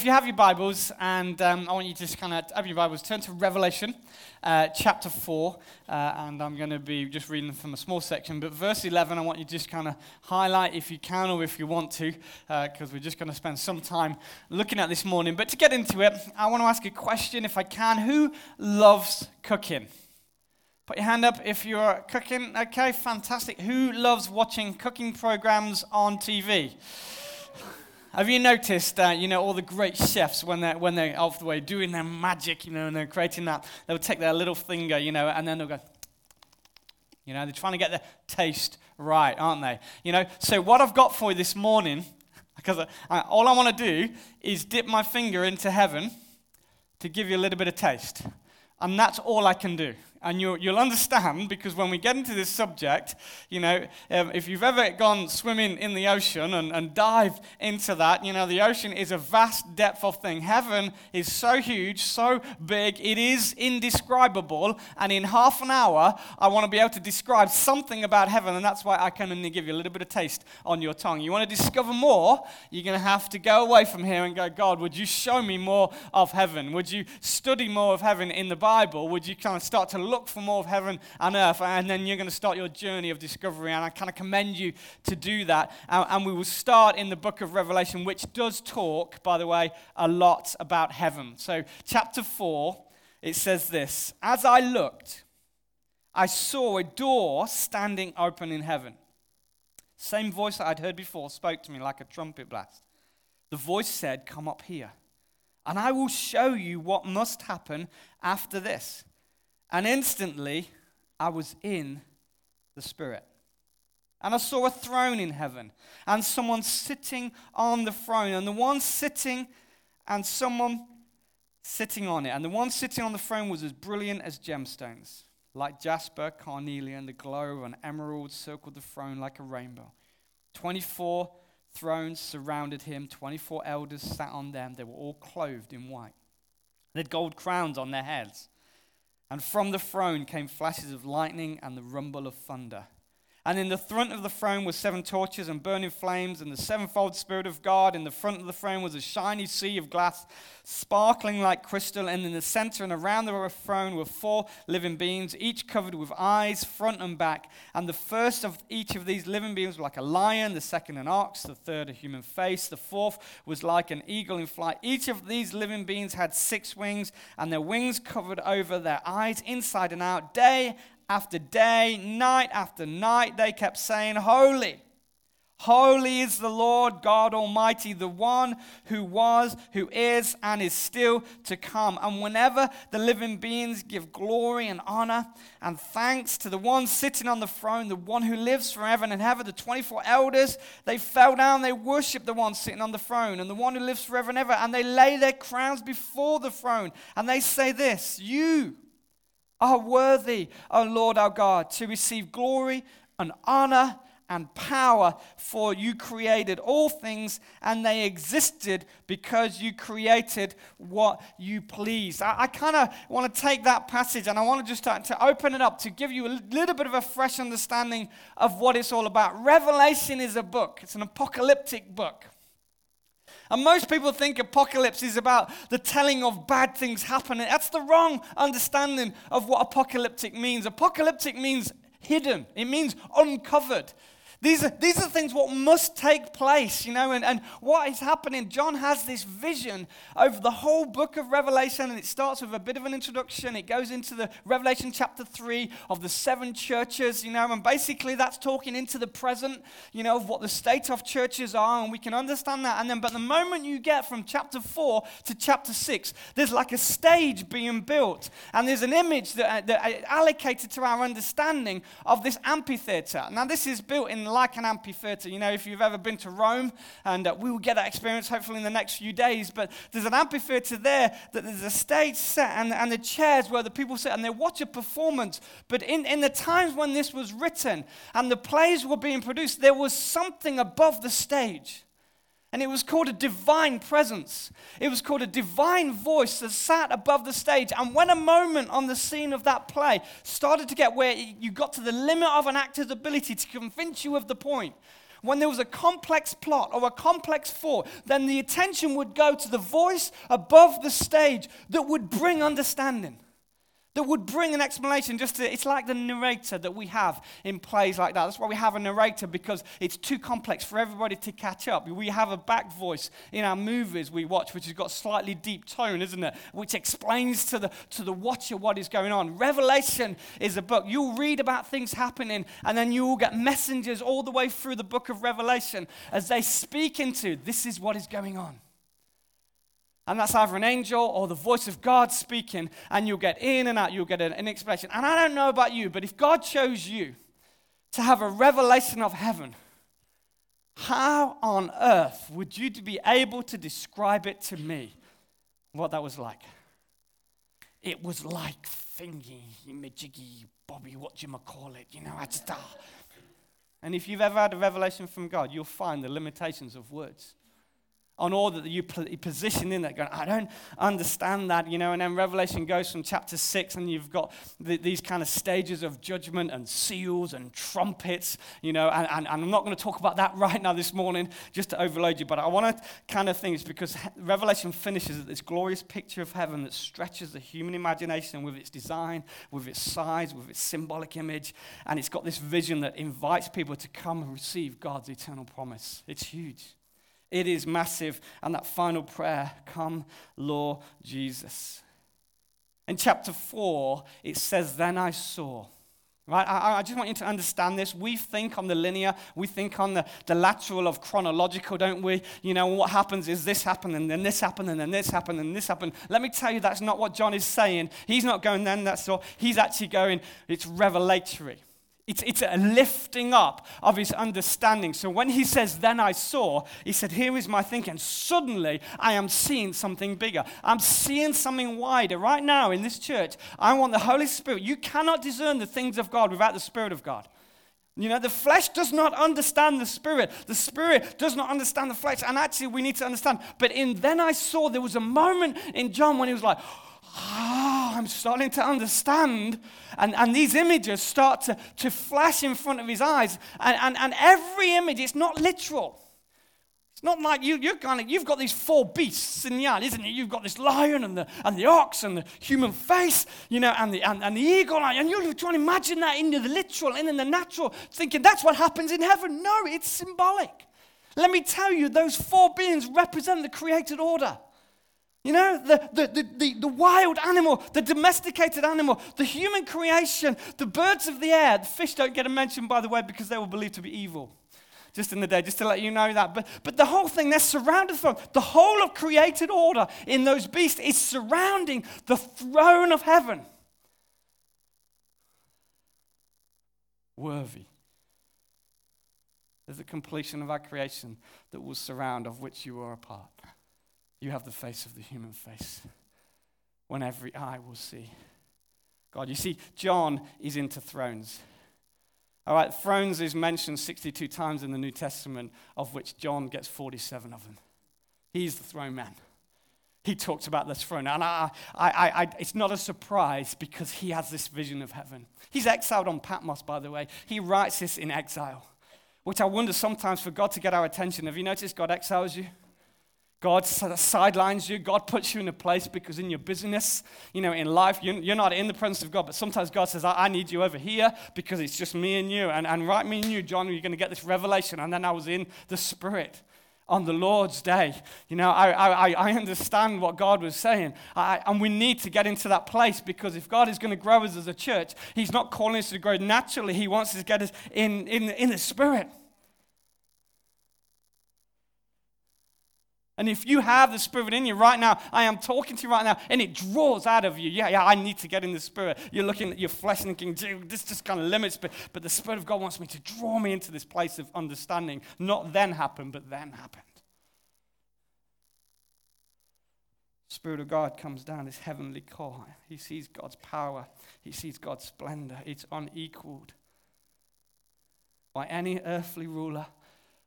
if you have your Bibles, and um, I want you to just kind of have your Bibles, turn to Revelation uh, chapter 4, uh, and I'm going to be just reading from a small section. But verse 11, I want you to just kind of highlight if you can or if you want to, because uh, we're just going to spend some time looking at this morning. But to get into it, I want to ask a question, if I can. Who loves cooking? Put your hand up if you're cooking. Okay, fantastic. Who loves watching cooking programs on TV? Have you noticed that, you know, all the great chefs, when they're, when they're off the way doing their magic, you know, and they're creating that, they'll take their little finger, you know, and then they'll go, you know, they're trying to get the taste right, aren't they? You know, so what I've got for you this morning, because I, all I want to do is dip my finger into heaven to give you a little bit of taste. And that's all I can do. And you'll, you'll understand because when we get into this subject, you know, um, if you've ever gone swimming in the ocean and, and dived into that, you know, the ocean is a vast depth of thing. Heaven is so huge, so big, it is indescribable. And in half an hour, I want to be able to describe something about heaven. And that's why I can only give you a little bit of taste on your tongue. You want to discover more, you're going to have to go away from here and go, God, would you show me more of heaven? Would you study more of heaven in the Bible? Would you kind of start to look for more of heaven and earth, and then you're going to start your journey of discovery. And I kind of commend you to do that. And, we will start in the book of Revelation, which does talk, by the way, a lot about heaven. So, chapter 4, it says this As I looked, I saw a door standing open in heaven. Same voice that I'd heard before spoke to me like a trumpet blast. The voice said, Come up here, and I will show you what must happen after this. And instantly, I was in the Spirit. And I saw a throne in heaven, and someone sitting on the throne, and the one sitting, and someone sitting on it. And the one sitting on the throne was as brilliant as gemstones, like jasper, carnelian, the glow of an emerald circled the throne like a rainbow. 24 thrones surrounded him, 24 elders sat on them. They were all clothed in white. They had gold crowns on their heads. And from the throne came flashes of lightning and the rumble of thunder. And in the front of the throne were seven torches and burning flames, and the sevenfold Spirit of God. In the front of the throne was a shiny sea of glass, sparkling like crystal. And in the center and around the throne were four living beings, each covered with eyes, front and back. And the first of each of these living beings was like a lion, the second an ox, the third a human face, the fourth was like an eagle in flight. Each of these living beings had six wings, and their wings covered over their eyes, inside and out, day after day, night after night, they kept saying, Holy, holy is the Lord God Almighty, the one who was, who is, and is still to come. And whenever the living beings give glory and honor and thanks to the one sitting on the throne, the one who lives forever and ever, the 24 elders, they fell down, they worship the one sitting on the throne and the one who lives forever and ever, and they lay their crowns before the throne, and they say this You, are worthy, O Lord our God, to receive glory and honor and power, for you created all things and they existed because you created what you pleased. I, I kind of want to take that passage and I want to just start to open it up to give you a little bit of a fresh understanding of what it's all about. Revelation is a book, it's an apocalyptic book. And most people think apocalypse is about the telling of bad things happening. That's the wrong understanding of what apocalyptic means. Apocalyptic means hidden, it means uncovered. These are, these are things what must take place, you know, and, and what is happening. John has this vision over the whole book of Revelation, and it starts with a bit of an introduction. It goes into the Revelation chapter 3 of the seven churches, you know, and basically that's talking into the present, you know, of what the state of churches are, and we can understand that. And then, but the moment you get from chapter 4 to chapter 6, there's like a stage being built, and there's an image that, that allocated to our understanding of this amphitheater. Now, this is built in like an amphitheater. You know, if you've ever been to Rome, and uh, we will get that experience hopefully in the next few days, but there's an amphitheater there that there's a stage set and, and the chairs where the people sit and they watch a performance. But in, in the times when this was written and the plays were being produced, there was something above the stage. And it was called a divine presence. It was called a divine voice that sat above the stage. And when a moment on the scene of that play started to get where you got to the limit of an actor's ability to convince you of the point, when there was a complex plot or a complex thought, then the attention would go to the voice above the stage that would bring understanding that would bring an explanation just to, it's like the narrator that we have in plays like that. That's why we have a narrator because it's too complex for everybody to catch up. We have a back voice in our movies we watch which has got slightly deep tone isn't it? Which explains to the to the watcher what is going on. Revelation is a book. You'll read about things happening and then you will get messengers all the way through the book of revelation as they speak into this is what is going on and that's either an angel or the voice of God speaking, and you'll get in and out, you'll get an, an explanation. And I don't know about you, but if God chose you to have a revelation of heaven, how on earth would you be able to describe it to me what that was like? It was like thingy, majiggy, Bobby, what you call it, you know, I just, ah. And if you've ever had a revelation from God, you'll find the limitations of words on all that you position in that going, I don't understand that, you know. And then Revelation goes from chapter 6, and you've got the, these kind of stages of judgment and seals and trumpets, you know. And, and, and I'm not going to talk about that right now this morning just to overload you, but I want to kind of think it's because Revelation finishes at this glorious picture of heaven that stretches the human imagination with its design, with its size, with its symbolic image. And it's got this vision that invites people to come and receive God's eternal promise. It's huge. It is massive. And that final prayer, come, Lord Jesus. In chapter 4, it says, Then I saw. Right? I, I, just want you to understand this. We think on the linear, we think on the, the lateral of chronological, don't we? You know, what happens is this happened, and then this happened, and then this happened, and this happened. Let me tell you, that's not what John is saying. He's not going, then that's all. He's actually going, it's revelatory. It's, it's a lifting up of his understanding. So when he says, Then I saw, he said, Here is my thinking. Suddenly, I am seeing something bigger. I'm seeing something wider. Right now in this church, I want the Holy Spirit. You cannot discern the things of God without the Spirit of God. You know, the flesh does not understand the spirit. The spirit does not understand the flesh. And actually, we need to understand. But in then I saw there was a moment in John when he was like, oh, I'm starting to understand. And, and these images start to, to flash in front of his eyes. And, and, and every image, it's not literal. It's not like you, you're kind of, you've got these four beasts in the eye, isn't it? You've got this lion and the, and the ox and the human face, you know, and the, and, and the eagle. And you're trying to imagine that into the literal and in the natural, thinking that's what happens in heaven. No, it's symbolic. Let me tell you, those four beings represent the created order. You know, the, the, the, the, wild animal, the domesticated animal, the human creation, the birds of the air. The fish don't get a mention, by the way, because they were believed to be evil. Just in the day, just to let you know that. But, but the whole thing, they're surrounded from the whole of created order in those beasts is surrounding the throne of heaven. Worthy. There's a completion of our creation that will surround, of which you are a part you have the face of the human face when every eye will see God. You see, John is into thrones. All right, thrones is mentioned 62 times in the New Testament, of which John gets 47 of them. He's the throne man. He talks about this throne. And I, I, I, it's not a surprise because he has this vision of heaven. He's exiled on Patmos, by the way. He writes this in exile, which I wonder sometimes for God to get our attention. Have you noticed God exiles you? God sidelines you. God puts you in a place because in your business, you know, in life, you're not in the presence of God. But sometimes God says, I need you over here because it's just me and you. And, and right, me and you, John, you're going to get this revelation. And then I was in the Spirit on the Lord's day. You know, I, I, I understand what God was saying. I, and we need to get into that place because if God is going to grow us as a church, He's not calling us to grow naturally. He wants us to get us in, in, in the Spirit. And if you have the Spirit in you right now, I am talking to you right now, and it draws out of you. Yeah, yeah, I need to get in the Spirit. You're looking at your flesh and thinking, this just kind of limits, but, but the Spirit of God wants me to draw me into this place of understanding. Not then happened, but then happened. Spirit of God comes down, his heavenly core. He sees God's power, he sees God's splendor. It's unequaled by any earthly ruler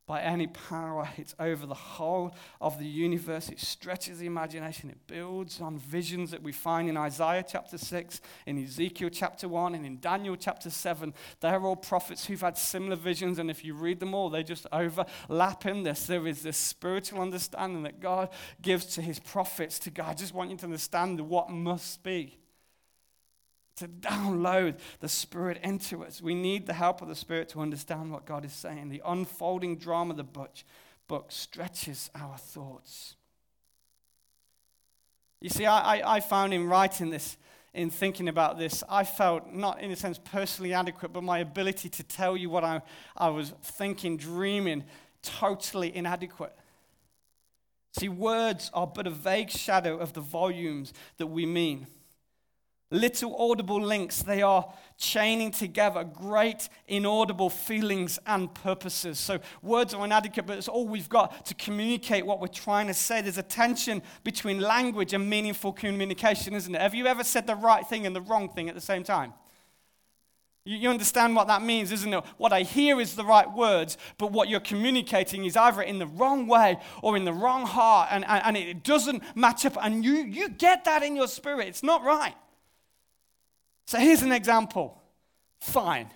by any power. It's over the whole of the universe. It stretches the imagination. It builds on visions that we find in Isaiah chapter 6, in Ezekiel chapter 1, and in Daniel chapter 7. They're all prophets who've had similar visions, and if you read them all, they just overlap in this. There is this spiritual understanding that God gives to his prophets to God. I just want you to understand what must be to download the Spirit into us. We need the help of the Spirit to understand what God is saying. The unfolding drama of the book, stretches our thoughts. You see, I, I found in writing this, in thinking about this, I felt not in a sense personally adequate, but my ability to tell you what I, I was thinking, dreaming, totally inadequate. See, words are but a vague shadow of the volumes that we mean little audible links. They are chaining together great inaudible feelings and purposes. So words are inadequate, but it's all we've got to communicate what we're trying to say. There's a tension between language and meaningful communication, isn't it? Have you ever said the right thing and the wrong thing at the same time? You understand what that means, isn't it? What I hear is the right words, but what you're communicating is either in the wrong way or in the wrong heart, and, and, it doesn't match up. And you, you get that in your spirit. It's not right. So here's an example. Fine.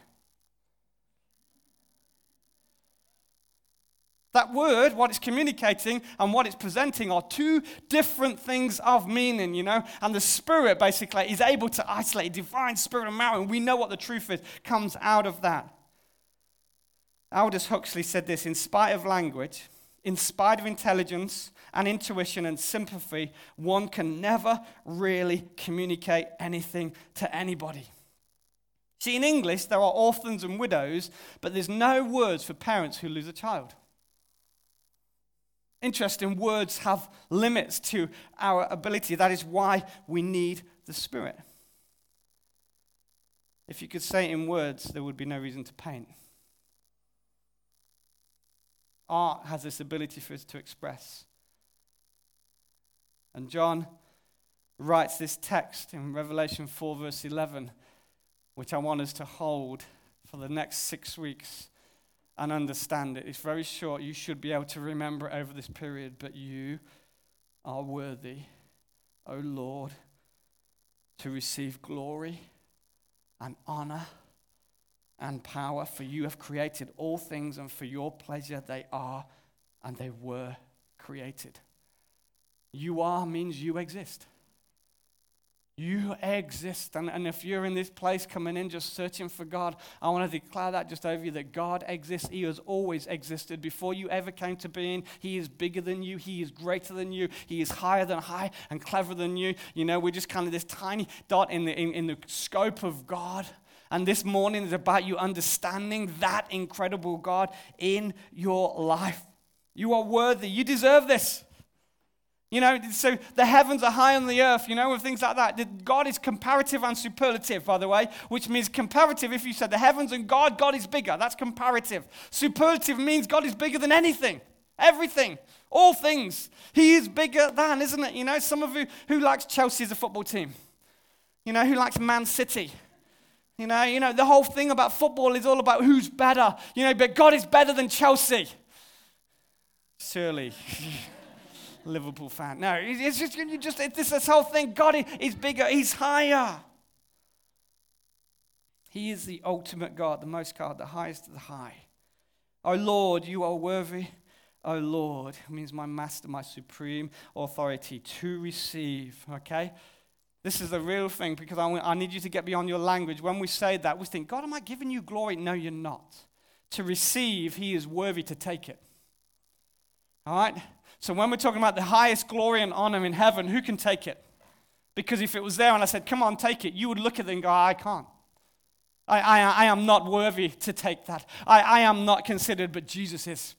That word, what it's communicating and what it's presenting, are two different things of meaning, you know? And the Spirit basically is able to isolate divine spirit and matter, and we know what the truth is, comes out of that. Aldous Huxley said this in spite of language, in spite of intelligence and intuition and sympathy, one can never really communicate anything to anybody. See, in English, there are orphans and widows, but there's no words for parents who lose a child. Interesting, words have limits to our ability. That is why we need the Spirit. If you could say it in words, there would be no reason to paint. Art has this ability for us to express. And John writes this text in Revelation 4, verse 11, which I want us to hold for the next six weeks and understand it. It's very short. You should be able to remember it over this period, but you are worthy, O Lord, to receive glory and honor and power, for you have created all things, and for your pleasure they are and they were created. You are means you exist. You exist. And, and if you're in this place coming in just searching for God, I want to declare that just over you that God exists. He has always existed. Before you ever came to being, He is bigger than you. He is greater than you. He is higher than high and clever than you. You know, we're just kind of this tiny dot in the, in, in the scope of God. And this morning is about you understanding that incredible God in your life. You are worthy. You deserve this. You know, so the heavens are high on the earth, you know, and things like that. God is comparative and superlative, by the way, which means comparative. If you said the heavens and God, God is bigger. That's comparative. Superlative means God is bigger than anything, everything, all things. He is bigger than, isn't it? You know, some of you who likes Chelsea as a football team, you know, who likes Man City. You know, you know, the whole thing about football is all about who's better. You know, but God is better than Chelsea. Surely. Liverpool fan. No, it's just, you just it's this whole thing. God is bigger, He's higher. He is the ultimate God, the most God, the highest of the high. Oh Lord, you are worthy. Oh Lord means my master, my supreme authority to receive. Okay? This is the real thing because I, I need you to get beyond your language. When we say that, we think, God, am I giving you glory? No, you're not. To receive, He is worthy to take it. All right? So when we're talking about the highest glory and honor in heaven, who can take it? Because if it was there and I said, come on, take it, you would look at it and go, I can't. I, I, I am not worthy to take that. I, I am not considered, but Jesus is.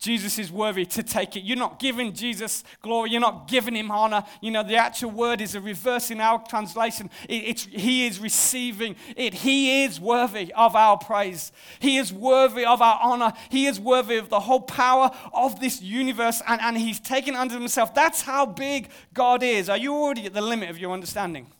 Jesus is worthy to take it. You're not giving Jesus glory. You're not giving him honor. You know, the actual word is a reverse in our translation. It, it's, he is receiving it. He is worthy of our praise. He is worthy of our honor. He is worthy of the whole power of this universe, and, and he's taken unto himself. That's how big God is. Are you already at the limit of your understanding?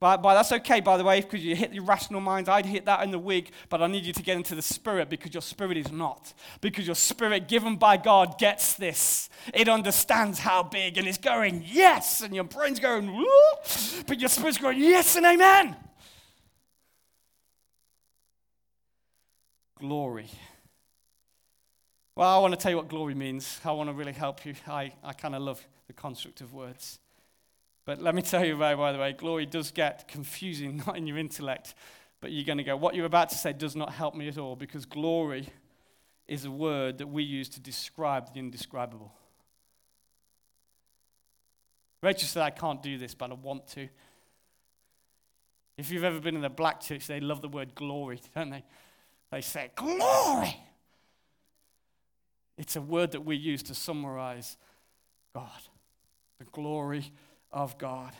But, but that's okay, by the way, because you hit your rational minds. I'd hit that in the week, but I need you to get into the spirit because your spirit is not. Because your spirit, given by God, gets this. It understands how big and it's going, yes, and your brain's going, but your spirit's going, yes and amen. Glory. Well, I want to tell you what glory means. I want to really help you. I, I kind of love the construct of words. But let me tell you, by, by the way, glory does get confusing, not in your intellect, but you're going to go, what you're about to say does not help me at all because glory is a word that we use to describe the indescribable. Rachel said, I can't do this, but I want to. If you've ever been in a black church, they love the word glory, don't they? They say, glory. It's a word that we use to summarize God, the glory of God.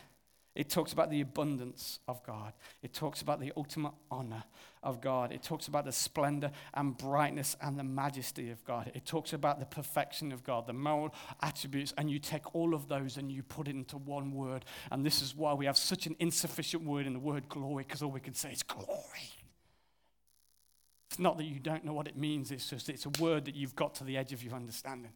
It talks about the abundance of God. It talks about the ultimate honor of God. It talks about the splendor and brightness and the majesty of God. It talks about the perfection of God, the moral attributes, and you take all of those and you put it into one word. And this is why we have such an insufficient word in the word glory, because all we can say is glory. It's not that you don't know what it means, it's just it's a word that you've got to the edge of your understanding.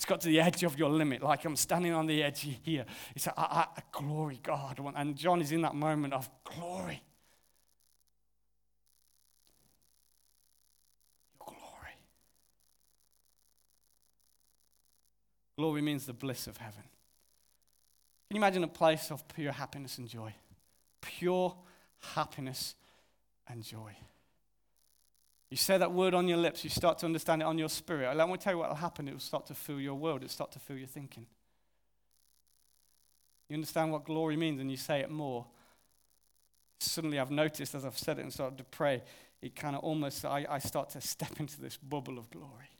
It's got to the edge of your limit, like I'm standing on the edge here. It's a, a, a glory, God. And John is in that moment of glory. Your glory. Glory means the bliss of heaven. Can you imagine a place of pure happiness and joy? Pure happiness and joy. You say that word on your lips, you start to understand it on your spirit. Let me tell you what will happen. It will start to fill your world, it will start to fill your thinking. You understand what glory means and you say it more. Suddenly, I've noticed as I've said it and started to pray, it kind of almost, I, I start to step into this bubble of glory.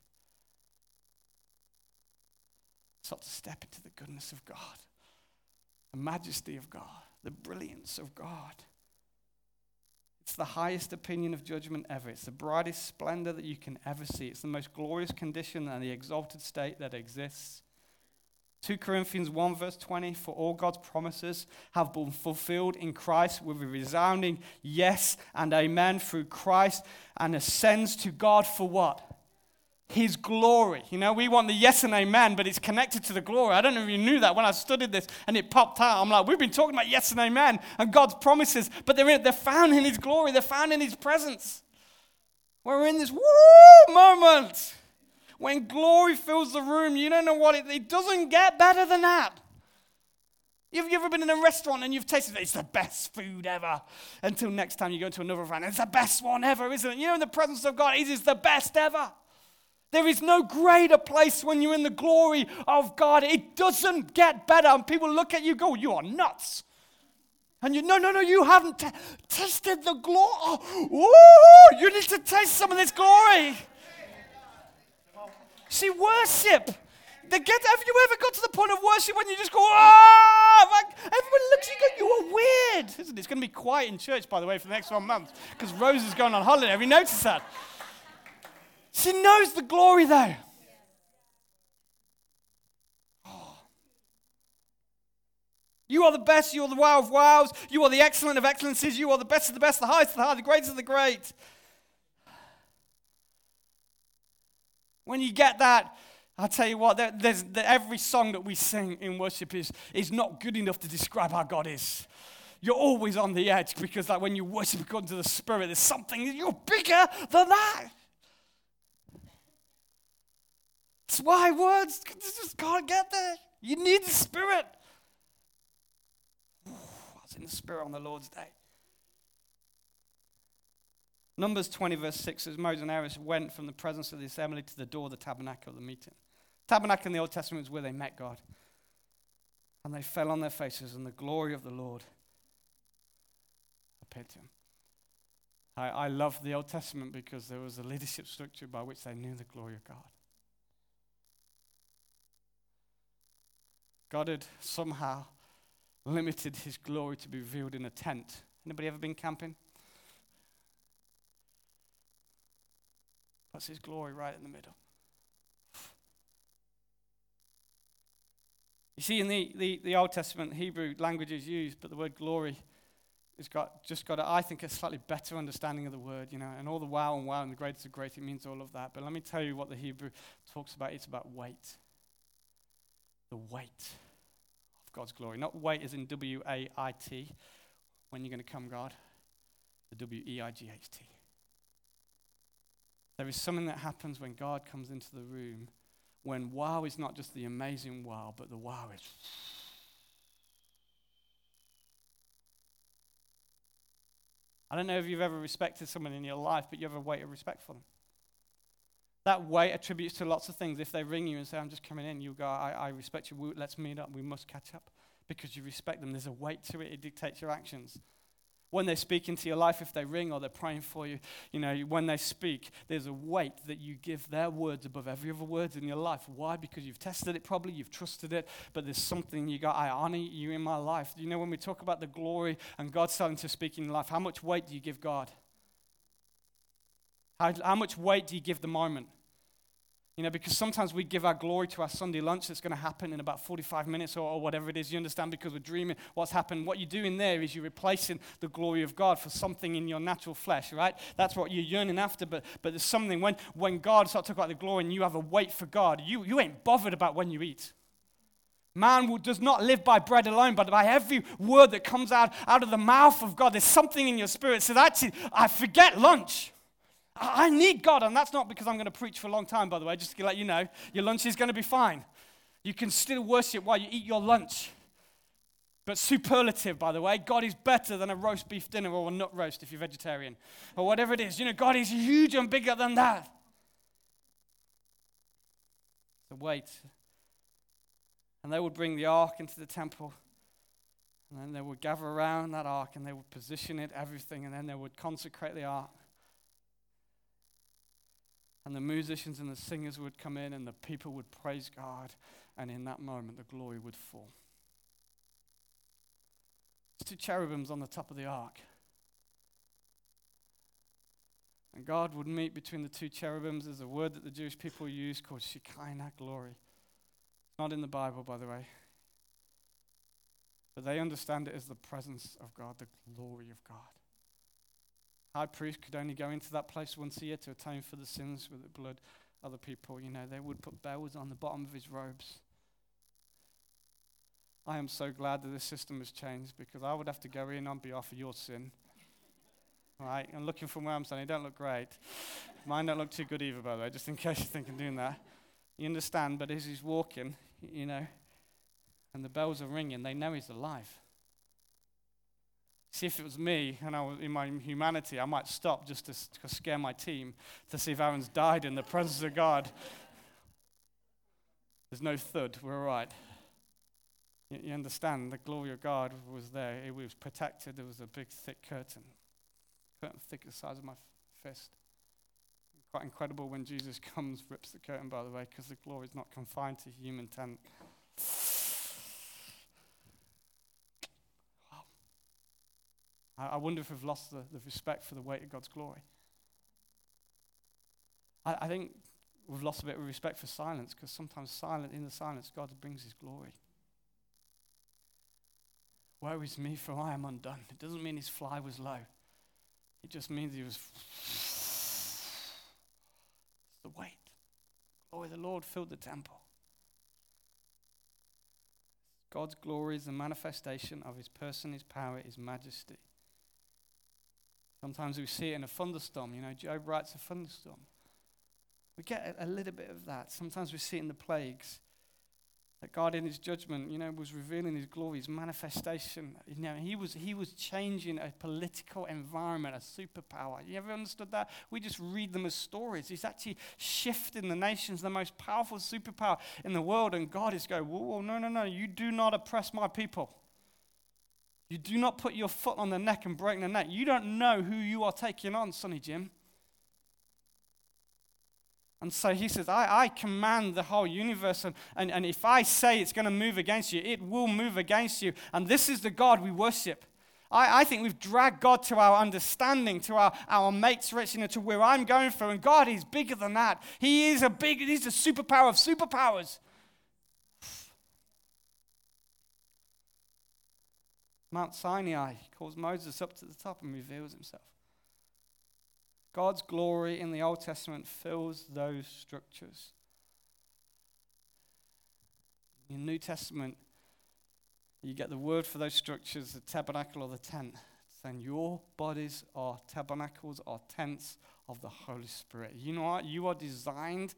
Start to step into the goodness of God, the majesty of God, the brilliance of God. It's the highest opinion of judgment ever. It's the brightest splendor that you can ever see. It's the most glorious condition and the exalted state that exists. 2 Corinthians 1, verse 20 For all God's promises have been fulfilled in Christ with a resounding yes and amen through Christ and ascends to God for what? His glory. You know, we want the yes and amen, but it's connected to the glory. I don't know if you knew that when I studied this and it popped out. I'm like, we've been talking about yes and amen and God's promises, but they're, in, they're found in his glory, they're found in his presence. We're in this woo moment when glory fills the room. You don't know what it, it doesn't get better than that. Have you ever been in a restaurant and you've tasted it? It's the best food ever. Until next time you go to another restaurant, it's the best one ever, isn't it? You know, in the presence of God, it is the best ever. There is no greater place when you're in the glory of God. It doesn't get better. And people look at you go, You are nuts. And you, no, no, no, you haven't t- tasted the glory. Oh, you need to taste some of this glory. See, worship. Get, have you ever got to the point of worship when you just go, ah, like, everyone looks at you, go, you are weird, isn't it? It's going to be quiet in church, by the way, for the next one month, because Rose is going on holiday. Have you noticed that? She knows the glory, though. Oh. You are the best. You are the wow of wows. You are the excellent of excellencies. You are the best of the best, the highest of the high, the greatest of the great. When you get that, I'll tell you what, there's, every song that we sing in worship is, is not good enough to describe how God is. You're always on the edge because, like, when you worship according to the Spirit, there's something, you're bigger than that. That's why words just can't get there. You need the Spirit. Ooh, I was in the Spirit on the Lord's day. Numbers 20, verse 6 says Moses and Aaron went from the presence of the assembly to the door of the tabernacle of the meeting. Tabernacle in the Old Testament is where they met God. And they fell on their faces, and the glory of the Lord appeared to them. I, I love the Old Testament because there was a leadership structure by which they knew the glory of God. God had somehow limited his glory to be revealed in a tent. Anybody ever been camping? That's his glory right in the middle. You see, in the, the, the Old Testament, Hebrew language is used, but the word glory has got, just got, a, I think, a slightly better understanding of the word, you know, and all the wow and wow and the greatest of great, it means all of that. But let me tell you what the Hebrew talks about. It's about weight. The weight of God's glory. Not weight as in W A I T, when you're going to come, God. The W E I G H T. There is something that happens when God comes into the room when wow is not just the amazing wow, but the wow is. I don't know if you've ever respected someone in your life, but you have a weight of respect for them. That weight attributes to lots of things. If they ring you and say, I'm just coming in, you go, I, I respect you, let's meet up, we must catch up. Because you respect them. There's a weight to it, it dictates your actions when they speak into your life, if they ring or they're praying for you, you know, when they speak, there's a weight that you give their words above every other words in your life. Why? Because you've tested it probably, you've trusted it, but there's something you got, I honor you in my life. You know, when we talk about the glory and God starting to speak in life, how much weight do you give God? How, how much weight do you give the moment? You know, because sometimes we give our glory to our Sunday lunch that's going to happen in about 45 minutes or, or, whatever it is. You understand? Because we're dreaming what's happened. What you're doing there is you're replacing the glory of God for something in your natural flesh, right? That's what you're yearning after. But, but there's something when, when God starts to talk about the glory and you have a wait for God, you, you ain't bothered about when you eat. Man does not live by bread alone, but by every word that comes out, out of the mouth of God. There's something in your spirit. So that's it. I forget lunch. I need God, and that's not because I'm going to preach for a long time, by the way, just to let you know. Your lunch is going to be fine. You can still worship while you eat your lunch. But superlative, by the way, God is better than a roast beef dinner or a nut roast if you're vegetarian, or whatever it is. You know, God is huge and bigger than that. So wait. And they would bring the ark into the temple. And then they would gather around that ark and they would position it, everything, and then they would consecrate the ark. And the musicians and the singers would come in, and the people would praise God. And in that moment, the glory would fall. Two cherubims on the top of the ark. And God would meet between the two cherubims. There's a word that the Jewish people use called Shekinah glory. Not in the Bible, by the way. But they understand it as the presence of God, the glory of God high priest could only go into that place once a year to atone for the sins with the blood of the people. You know, they would put bells on the bottom of his robes. I am so glad that this system has changed because I would have to go in on behalf of your sin. Right? And looking from where I'm standing, don't look great. Mine don't look too good either, by the way, just in case you're thinking doing that. You understand, but as he's walking, you know, and the bells are ringing, they know he's alive. See, if it was me and I was in my humanity, I might stop just to, to scare my team to see if Aaron's died in the presence of God. There's no thud, we're all right. You, you understand, the glory of God was there. It was protected. There was a big, thick curtain, curtain thick the size of my fist. Quite incredible when Jesus comes, rips the curtain, by the way, because the glory is not confined to human tent. I, wonder if we've lost the, the respect for the weight of God's glory. I, I think we've lost a bit of respect for silence because sometimes silent in the silence God brings his glory. Woe is me, for I am undone. It doesn't mean his fly was low. It just means he was. It's the weight. Glory the Lord filled the temple. God's glory is the manifestation of his person, his power, his majesty. Sometimes we see it in a thunderstorm. You know, Job writes a thunderstorm. We get a, little bit of that. Sometimes we see it in the plagues. That God, in His judgment, you know, was revealing His glory, His manifestation. You know, He was He was changing a political environment, a superpower. You ever understood that? We just read them as stories. He's actually shifting the nations, the most powerful superpower in the world, and God is going, whoa, whoa, no, no, no, you do not oppress my people. You do not put your foot on the neck and break the neck. You don't know who you are taking on, Sonny Jim. And so he says, I, I command the whole universe, and, and, and if I say it's going to move against you, it will move against you. And this is the God we worship. I, I think we've dragged God to our understanding, to our, our mates, rich, you know, to where I'm going for. And God is bigger than that. He is a big, he's a superpower of superpowers. Mount Sinai he calls Moses up to the top and reveals himself. God's glory in the Old Testament fills those structures. In the New Testament, you get the word for those structures, the tabernacle or the tent. Then your bodies are tabernacles or tents of the Holy Spirit. You know what? You are designed to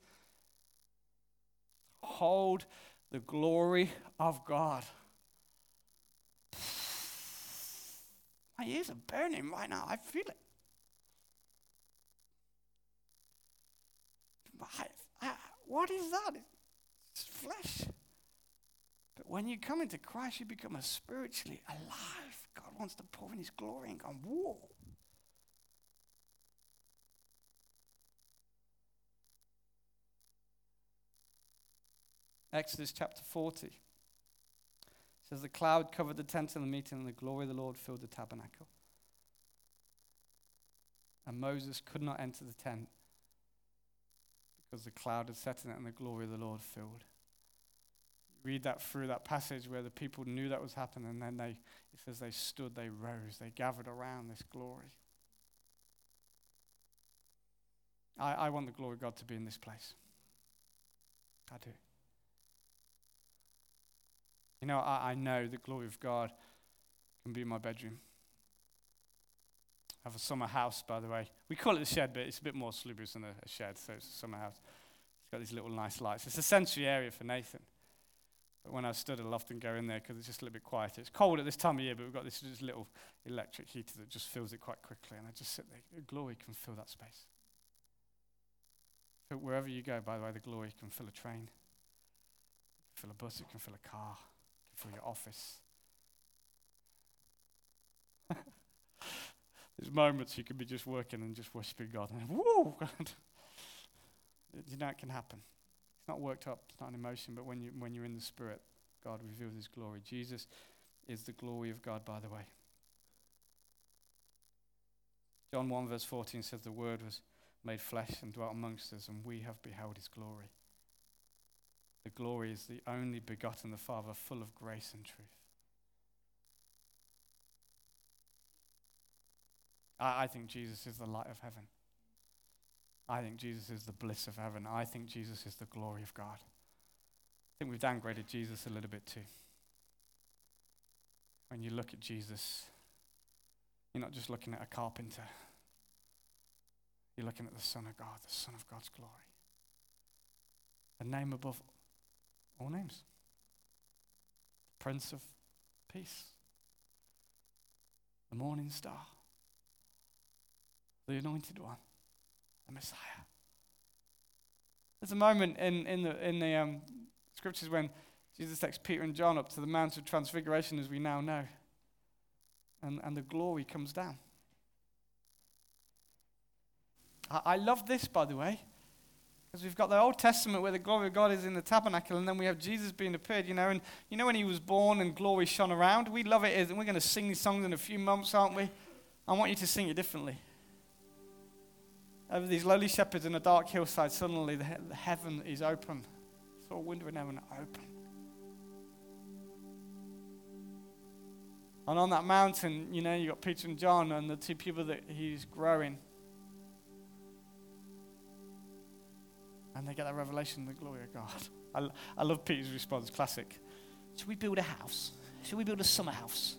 hold the glory of God. My ears are burning right now. I feel it. I, what is that? It's flesh. But when you come into Christ, you become a spiritually alive. God wants to pour in His glory and go, whoa. Exodus chapter 40 says, The cloud covered the tent of the meeting, and the glory of the Lord filled the tabernacle. And Moses could not enter the tent because the cloud had set in it and the glory of the Lord filled. Read that through that passage where the people knew that was happening, and then they, it says they stood, they rose, they gathered around this glory. I, I want the glory of God to be in this place. I do. You know, I, I know the glory of God can be in my bedroom. I have a summer house, by the way. We call it a shed, but it's a bit more salubrious than a, a shed, so it's a summer house. It's got these little nice lights. It's a sensory area for Nathan. But when I stood, I'll often go in there because it's just a little bit quieter. It's cold at this time of year, but we've got this, this little electric heater that just fills it quite quickly. And I just sit there. The glory can fill that space. Wherever you go, by the way, the glory can fill a train, fill a bus, it can fill a car, fill your office. There's moments you can be just working and just worshiping God, and whoa, God. you know it can happen. It's not worked up, it's not an emotion, but when, you, when you're in the Spirit, God reveals His glory. Jesus is the glory of God, by the way. John 1, verse 14 says, The Word was made flesh and dwelt amongst us, and we have beheld His glory. The glory is the only begotten the Father, full of grace and truth. I, I think Jesus is the light of heaven. I think Jesus is the bliss of heaven. I think Jesus is the glory of God. I think we've downgraded Jesus a little bit too. When you look at Jesus, you're not just looking at a carpenter, you're looking at the Son of God, the Son of God's glory. A name above all names. Prince of Peace, the morning star, the anointed one. The Messiah. There's a moment in, in the, in the um, scriptures when Jesus takes Peter and John up to the Mount of Transfiguration, as we now know, and, and the glory comes down. I, I love this, by the way, because we've got the Old Testament where the glory of God is in the tabernacle, and then we have Jesus being appeared, you know, and you know when he was born and glory shone around? We love it, and we're going to sing these songs in a few months, aren't we? I want you to sing it differently over these lowly shepherds in a dark hillside, suddenly the, he- the heaven is open. Saw a window in heaven open. And on that mountain, you know, you've got Peter and John and the two people that he's growing. And they get that revelation of the glory of God. I, I love Peter's response, classic. Should we build a house? Should we build a summer house?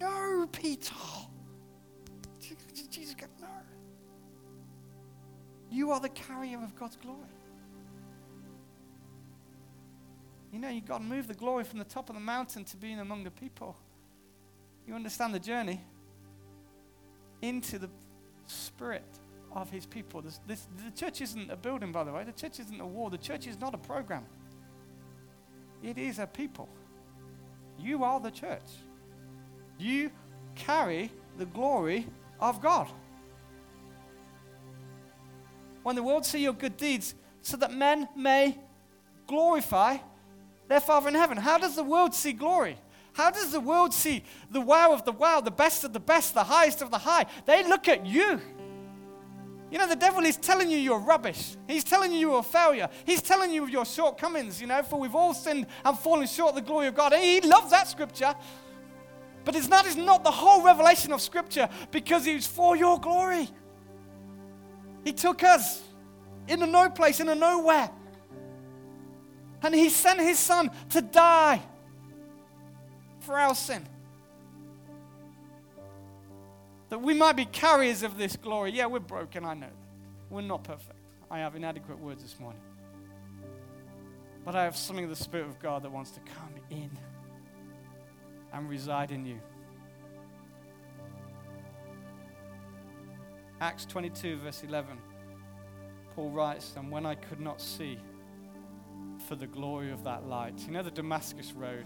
No, Peter. Jesus, goes, no. You are the carrier of God's glory. You know, you've got to move the glory from the top of the mountain to being among the people. You understand the journey into the spirit of his people. This, this, the church isn't a building, by the way. The church isn't a wall. The church is not a program. It is a people. You are the church. You carry the glory of God when the world see your good deeds, so that men may glorify their Father in heaven. How does the world see glory? How does the world see the wow of the wow, the best of the best, the highest of the high? They look at you. You know, the devil is telling you you're rubbish. He's telling you you're a failure. He's telling you of your shortcomings, you know, for we've all sinned and fallen short of the glory of God. He loves that scripture. But it's that is not the whole revelation of Scripture because it was for your glory. He took us in a no place, in a nowhere. And He sent His Son to die for our sin. That we might be carriers of this glory. Yeah, we're broken, I know. That. We're not perfect. I have inadequate words this morning. But I have something of the Spirit of God that wants to come in and reside in you. Acts 22, verse 11. Paul writes, And when I could not see for the glory of that light, you know the Damascus Road?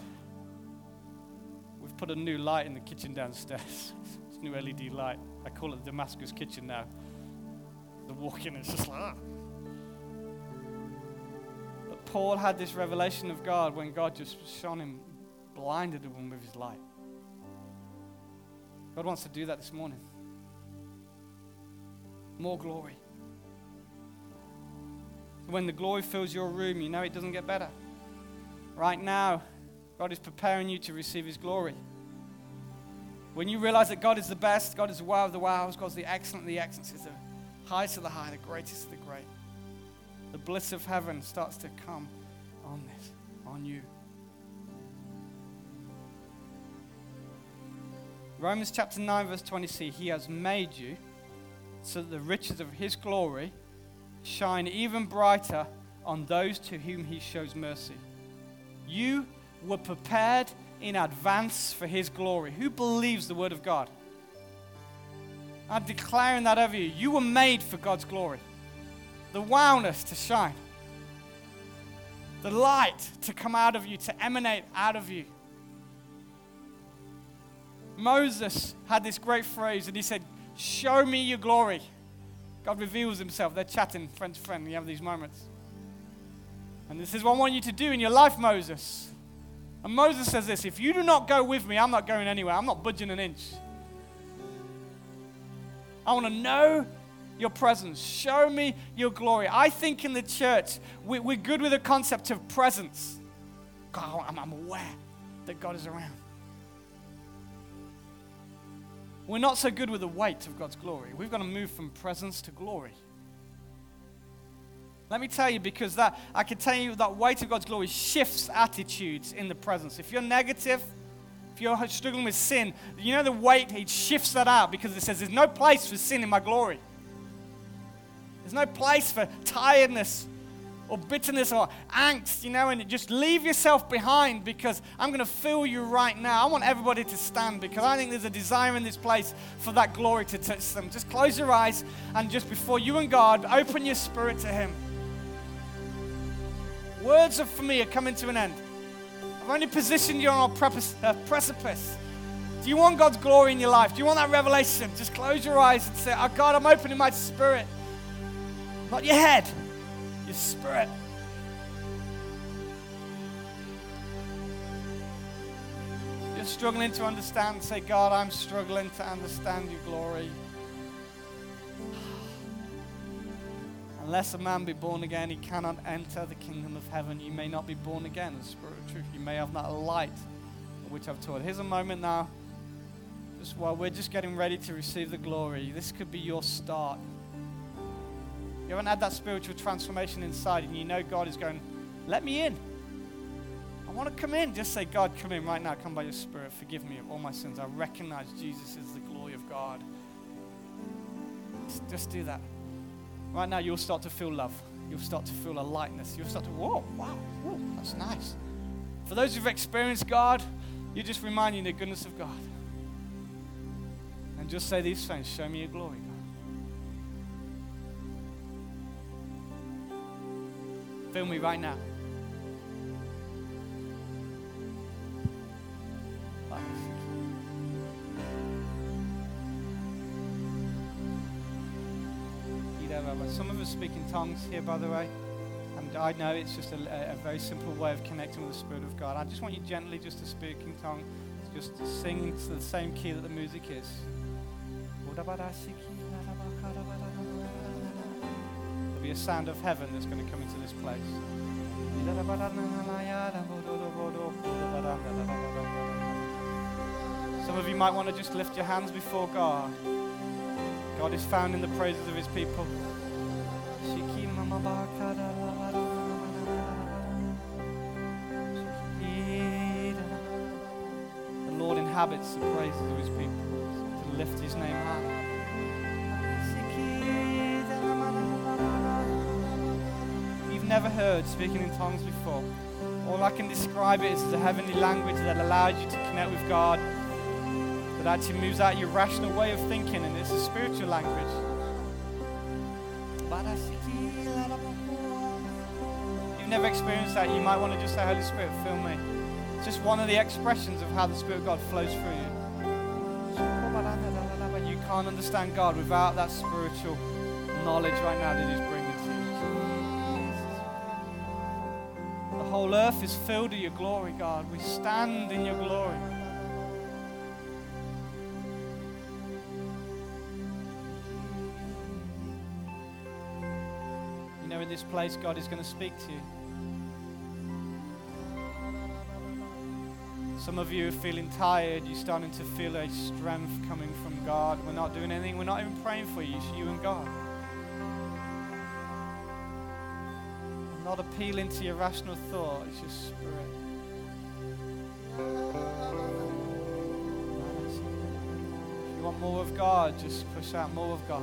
We've put a new light in the kitchen downstairs. new LED light. I call it the Damascus kitchen now. The walk in, just like, ah. But Paul had this revelation of God when God just shone him blinded them with his light. God wants to do that this morning. More glory. When the glory fills your room, you know it doesn't get better. Right now, God is preparing you to receive his glory. When you realize that God is the best, God is the wow of the wows, God's the excellent the excellent, is the highest of the high, the greatest of the great. The bliss of heaven starts to come on this, on you. Romans chapter 9, verse 20 see, He has made you so that the riches of His glory shine even brighter on those to whom He shows mercy. You were prepared in advance for His glory. Who believes the Word of God? I'm declaring that over you. You were made for God's glory. The wowness to shine, the light to come out of you, to emanate out of you. Moses had this great phrase and he said, Show me your glory. God reveals himself. They're chatting friend to friend. You have these moments. And this is what I want you to do in your life, Moses. And Moses says this If you do not go with me, I'm not going anywhere. I'm not budging an inch. I want to know your presence. Show me your glory. I think in the church, we, are good with the concept of presence. God, I'm, I'm aware that God is around. We're not so good with the weight of God's glory. We've got to move from presence to glory. Let me tell you, because that I can tell you that weight of God's glory shifts attitudes in the presence. If you're negative, if you're struggling with sin, you know the weight, it shifts that out because it says there's no place for sin in my glory. There's no place for tiredness or bitterness or angst, you know, and just leave yourself behind because I'm going to fill you right now. I want everybody to stand because I think there's a desire in this place for that glory to touch them. Just close your eyes and just before you and God, open your spirit to Him. Words of for me are coming to an end. I've only positioned you on a precipice. Do you want God's glory in your life? Do you want that revelation? Just close your eyes and say, Oh God, I'm opening my spirit, not your head your spirit. You're struggling to understand, say, God, I'm struggling to understand your glory. Unless a man be born again, he cannot enter the kingdom of heaven. You may not be born again, the spirit of truth. You may have that light which I've taught. Here's a moment now, just while we're just getting ready to receive the glory. This could be your start. You haven't had that spiritual transformation inside, and you know God is going, Let me in. I want to come in. Just say, God, come in right now. Come by your Spirit. Forgive me of all my sins. I recognize Jesus is the glory of God. Just, just do that. Right now, you'll start to feel love. You'll start to feel a lightness. You'll start to, whoa, wow, whoa, that's nice. For those who've experienced God, you're just reminding the goodness of God. And just say these things Show me your glory. Fill me right now. Some of us speak in tongues here, by the way. And I know it's just a, a, very simple way of connecting with the Spirit of God. I just want you gently just to speak in tongue, just to sing to the same key that the music is. There'll be a sound of heaven that's going to come into this place. Some of you might want to just lift your hands before God. God is found in the praises of his people. Inhabits the praises of his people to lift his name high. You've never heard speaking in tongues before. All I can describe it is as a heavenly language that allows you to connect with God, that actually moves out your rational way of thinking, and it's a spiritual language. You've never experienced that, you might want to just say, Holy Spirit, fill me. Just one of the expressions of how the Spirit of God flows through you. You can't understand God without that spiritual knowledge right now that He's bringing to you. The whole earth is filled with your glory, God. We stand in your glory. You know, in this place, God is going to speak to you. Some of you are feeling tired. You're starting to feel a strength coming from God. We're not doing anything. We're not even praying for you. It's you and God. I'm not appealing to your rational thought. It's your spirit. If you want more of God, just push out more of God.